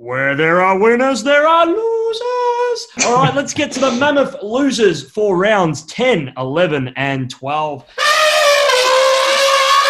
Where there are winners, there are losers. All right, let's get to the mammoth losers for rounds 10, 11, and 12.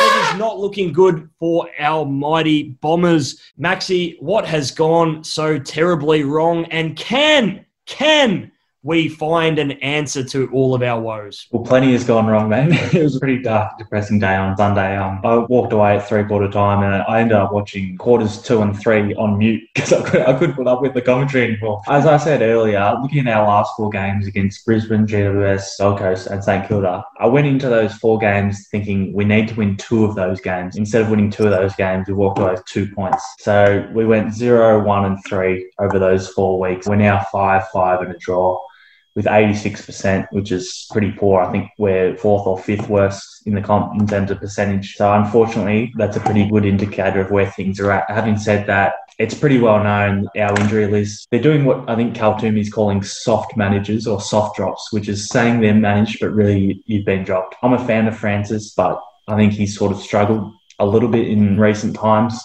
It is not looking good for our mighty Bombers. Maxi, what has gone so terribly wrong? And can, can we find an answer to all of our woes? Well, plenty has gone wrong, man. it was a pretty dark, depressing day on Sunday. Um, I walked away at three quarter time and I ended up watching quarters two and three on mute because I, could, I couldn't put up with the commentary anymore. As I said earlier, looking at our last four games against Brisbane, GWS, Gold Coast, and St Kilda, I went into those four games thinking we need to win two of those games. Instead of winning two of those games, we walked away with two points. So we went zero, one, and three over those four weeks. We're now five, five, and a draw with 86%, which is pretty poor. I think we're fourth or fifth worst in the comp in terms of percentage. So unfortunately, that's a pretty good indicator of where things are at. Having said that, it's pretty well known our injury list. They're doing what I think Twomey is calling soft managers or soft drops, which is saying they're managed, but really you've been dropped. I'm a fan of Francis, but I think he's sort of struggled a little bit in recent times.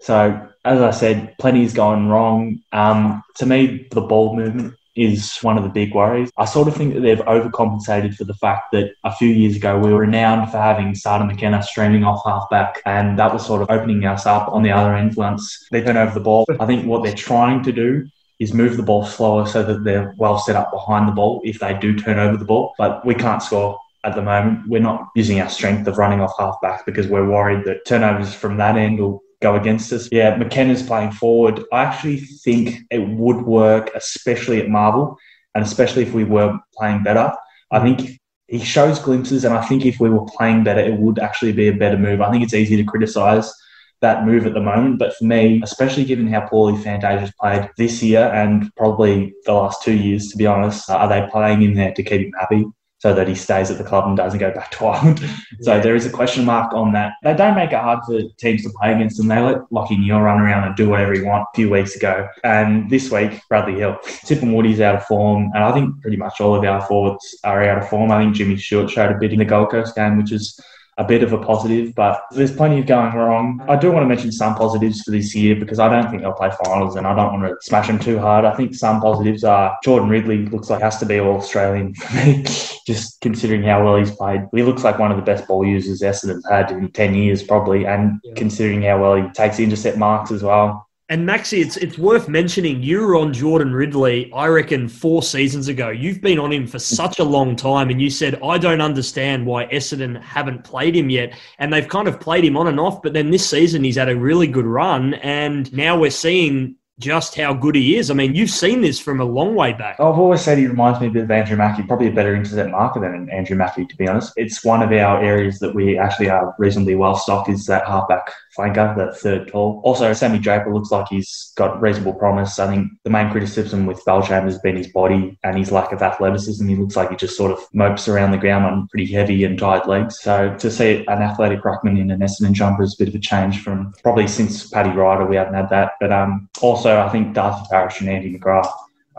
So as I said, plenty's gone wrong. Um, to me, the ball movement is one of the big worries. I sort of think that they've overcompensated for the fact that a few years ago we were renowned for having Sada McKenna streaming off halfback, and that was sort of opening us up on the other end once they turn over the ball. I think what they're trying to do is move the ball slower so that they're well set up behind the ball if they do turn over the ball. But we can't score at the moment. We're not using our strength of running off halfback because we're worried that turnovers from that end will go against us. Yeah, McKenna's playing forward. I actually think it would work, especially at Marvel, and especially if we were playing better. I think he shows glimpses, and I think if we were playing better, it would actually be a better move. I think it's easy to criticise that move at the moment, but for me, especially given how poorly Fantasia's played this year and probably the last two years, to be honest, uh, are they playing in there to keep him happy? So that he stays at the club and doesn't go back to Ireland. so yeah. there is a question mark on that. They don't make it hard for teams to play against them. They let Lachie Neale run around and do whatever he wants a few weeks ago. And this week, Bradley Hill. Tip and Woody's out of form. And I think pretty much all of our forwards are out of form. I think Jimmy Stewart showed a bit in the Gold Coast game, which is a bit of a positive, but there's plenty of going wrong. I do want to mention some positives for this year because I don't think they'll play finals and I don't want to smash them too hard. I think some positives are Jordan Ridley looks like has to be all Australian for me, just considering how well he's played. He looks like one of the best ball users Essendon's had in 10 years, probably, and yeah. considering how well he takes intercept marks as well. And Maxi, it's it's worth mentioning you were on Jordan Ridley, I reckon, four seasons ago. You've been on him for such a long time, and you said, I don't understand why Essendon haven't played him yet. And they've kind of played him on and off, but then this season he's had a really good run, and now we're seeing just how good he is. I mean, you've seen this from a long way back. I've always said he reminds me a bit of Andrew Mackie, probably a better intercept marker than Andrew Mackie, to be honest. It's one of our areas that we actually are reasonably well stocked is that halfback flanker, that third tall. Also, Sammy Draper looks like he's got reasonable promise. I think the main criticism with Bellchambers has been his body and his lack of athleticism. He looks like he just sort of mopes around the ground on pretty heavy and tired legs. So to see an athletic ruckman in an Essendon jumper is a bit of a change from probably since Paddy Ryder, we haven't had that. But um, also, I think Darcy Parish and Andy McGrath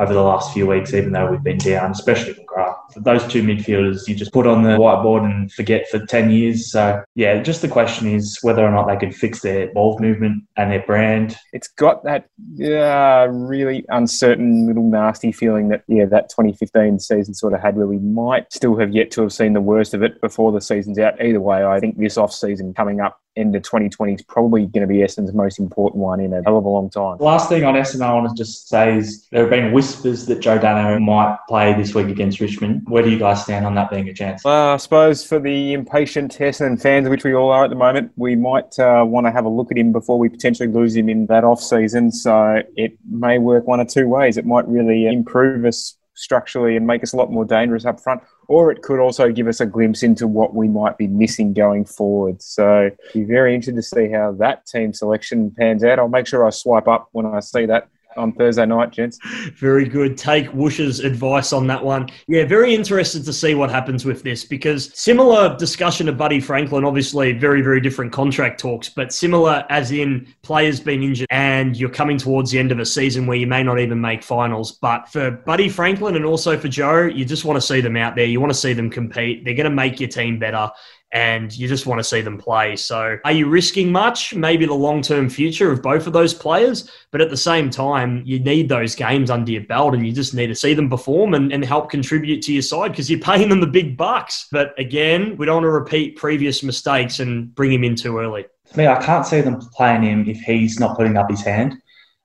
over the last few weeks, even though we've been down, especially McGrath. Those two midfielders you just put on the whiteboard and forget for 10 years. So, yeah, just the question is whether or not they can fix their ball movement and their brand. It's got that uh, really uncertain little nasty feeling that, yeah, that 2015 season sort of had where we might still have yet to have seen the worst of it before the season's out. Either way, I think this off season coming up into 2020 is probably going to be Essendon's most important one in a hell of a long time. Last thing on Essendon I want to just say is there have been whispers that Joe Daniher might play this week against Richmond. Where do you guys stand on that being a chance? Well, I suppose for the impatient Essendon fans, which we all are at the moment, we might uh, want to have a look at him before we potentially lose him in that off season. So it may work one or two ways. It might really improve us structurally and make us a lot more dangerous up front. Or it could also give us a glimpse into what we might be missing going forward. So, be very interested to see how that team selection pans out. I'll make sure I swipe up when I see that on Thursday night, gents. Very good. Take Woosh's advice on that one. Yeah, very interested to see what happens with this because similar discussion of Buddy Franklin, obviously very, very different contract talks, but similar as in players being injured and you're coming towards the end of a season where you may not even make finals. But for Buddy Franklin and also for Joe, you just want to see them out there. You want to see them compete. They're going to make your team better. And you just want to see them play. So, are you risking much? Maybe the long term future of both of those players, but at the same time, you need those games under your belt and you just need to see them perform and, and help contribute to your side because you're paying them the big bucks. But again, we don't want to repeat previous mistakes and bring him in too early. To me, I can't see them playing him if he's not putting up his hand.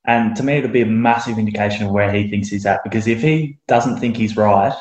And to me, it'll be a massive indication of where he thinks he's at because if he doesn't think he's right,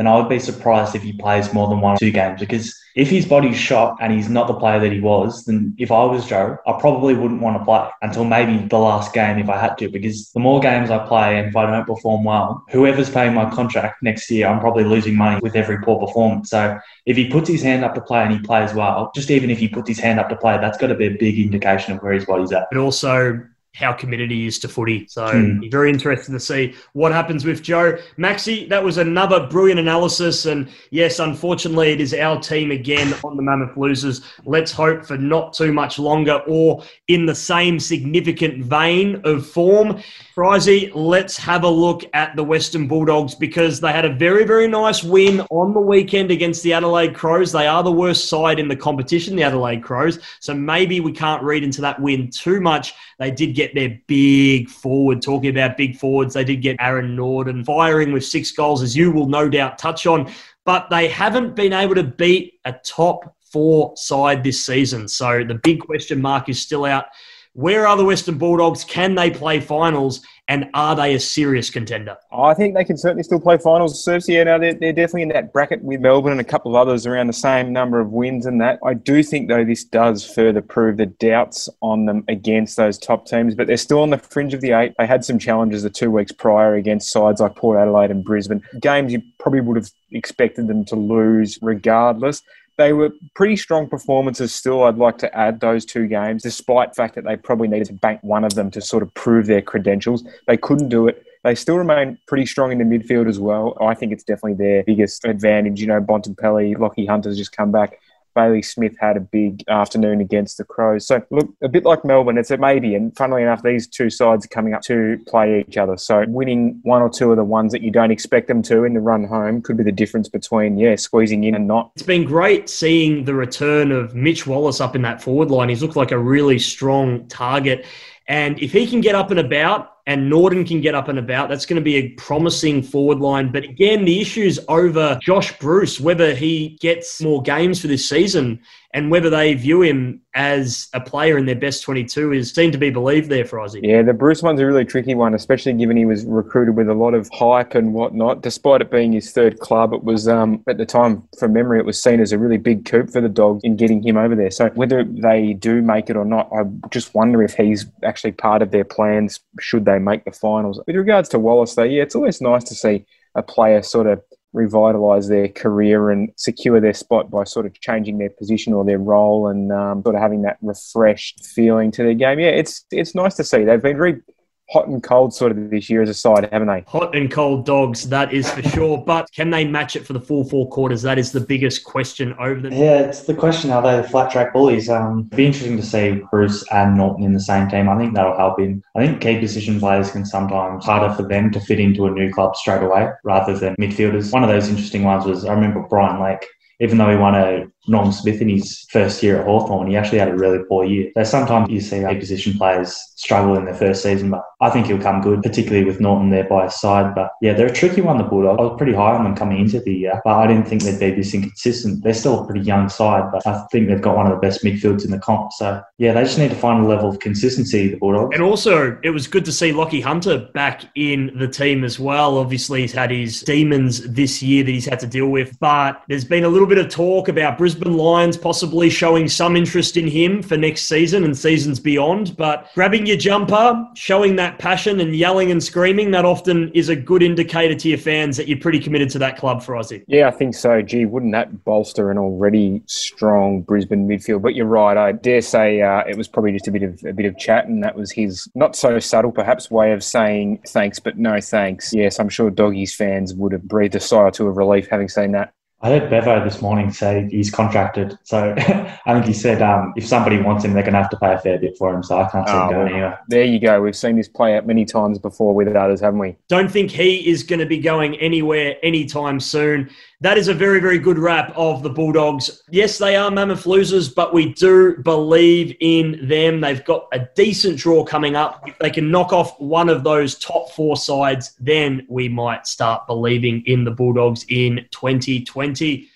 then I would be surprised if he plays more than one or two games. Because if his body's shot and he's not the player that he was, then if I was Joe, I probably wouldn't want to play until maybe the last game if I had to. Because the more games I play and if I don't perform well, whoever's paying my contract next year, I'm probably losing money with every poor performance. So if he puts his hand up to play and he plays well, just even if he puts his hand up to play, that's got to be a big indication of where his body's at. But also, how committed he is to footy. So mm. very interesting to see what happens with Joe. Maxi, that was another brilliant analysis. And yes, unfortunately, it is our team again on the Mammoth Losers. Let's hope for not too much longer or in the same significant vein of form. Frizy, let's have a look at the Western Bulldogs because they had a very, very nice win on the weekend against the Adelaide Crows. They are the worst side in the competition, the Adelaide Crows. So maybe we can't read into that win too much. They did get their big forward, talking about big forwards. They did get Aaron Naughton firing with six goals, as you will no doubt touch on. But they haven't been able to beat a top four side this season. So the big question mark is still out where are the Western Bulldogs? Can they play finals? And are they a serious contender? Oh, I think they can certainly still play finals. Cersei, yeah, no, they're, they're definitely in that bracket with Melbourne and a couple of others around the same number of wins and that. I do think, though, this does further prove the doubts on them against those top teams, but they're still on the fringe of the eight. They had some challenges the two weeks prior against sides like Port Adelaide and Brisbane. Games you probably would have expected them to lose regardless they were pretty strong performances still. I'd like to add those two games, despite the fact that they probably needed to bank one of them to sort of prove their credentials. They couldn't do it. They still remain pretty strong in the midfield as well. I think it's definitely their biggest advantage. You know, Bontempelli, Lachie Hunter's just come back. Bailey Smith had a big afternoon against the Crows. So, look, a bit like Melbourne, it's a maybe. And funnily enough, these two sides are coming up to play each other. So, winning one or two of the ones that you don't expect them to in the run home could be the difference between, yeah, squeezing in and not. It's been great seeing the return of Mitch Wallis up in that forward line. He's looked like a really strong target. And if he can get up and about, and Naughton can get up and about. That's going to be a promising forward line. But again, the issue is over Josh Bruce, whether he gets more games for this season and whether they view him as a player in their best 22 is seen to be believed there for Aussie. Yeah, the Bruce one's a really tricky one, especially given he was recruited with a lot of hype and whatnot. Despite it being his third club, it was, um, at the time, from memory, it was seen as a really big coup for the dog in getting him over there. So whether they do make it or not, I just wonder if he's actually part of their plans should they make the finals. With regards to Wallis, though, yeah, it's always nice to see a player sort of revitalise their career and secure their spot by sort of changing their position or their role and um, sort of having that refreshed feeling to their game. Yeah, it's it's nice to see. They've been very hot and cold sort of this year as a side, haven't they? Hot and cold dogs, that is for sure. But can they match it for the full four quarters? That is the biggest question over them. Yeah, it's the question are they the flat track bullies? Um, be interesting to see Bruce and Naughton in the same team. I think that'll help him. I think key position players can sometimes harder for them to fit into a new club straight away rather than midfielders. One of those interesting ones was I remember Brian Lake even though he won a Norm Smith in his first year at Hawthorn, he actually had a really poor year. So sometimes you see A position players struggle in their first season, but I think he'll come good, particularly with Naughton there by his side. But yeah, they're a tricky one, the Bulldogs. I was pretty high on them coming into the year, but I didn't think they'd be this inconsistent. They're still a pretty young side, but I think they've got one of the best midfields in the comp. So yeah, they just need to find a level of consistency, the Bulldogs. And also, it was good to see Lachie Hunter back in the team as well. Obviously, he's had his demons this year that he's had to deal with, but there's been a little bit of talk about Brisbane Lions possibly showing some interest in him for next season and seasons beyond. But grabbing your jumper, showing that passion and yelling and screaming, that often is a good indicator to your fans that you're pretty committed to that club for Aussie. Yeah, I think so. Gee, wouldn't that bolster an already strong Brisbane midfield? But you're right. I dare say uh, it was probably just a bit of a bit of chat, and that was his not so subtle, perhaps, way of saying thanks, but no thanks. Yes, I'm sure Doggies fans would have breathed a sigh or two of relief having seen that. I heard Bevo this morning say he's contracted. So I think he said um, if somebody wants him, they're going to have to pay a fair bit for him. So I can't see oh, him going anywhere. There you go. We've seen this play out many times before with others, haven't we? Don't think he is going to be going anywhere anytime soon. That is a very, very good wrap of the Bulldogs. Yes, they are mammoth losers, but we do believe in them. They've got a decent draw coming up. If they can knock off one of those top four sides, then we might start believing in the Bulldogs in 2020.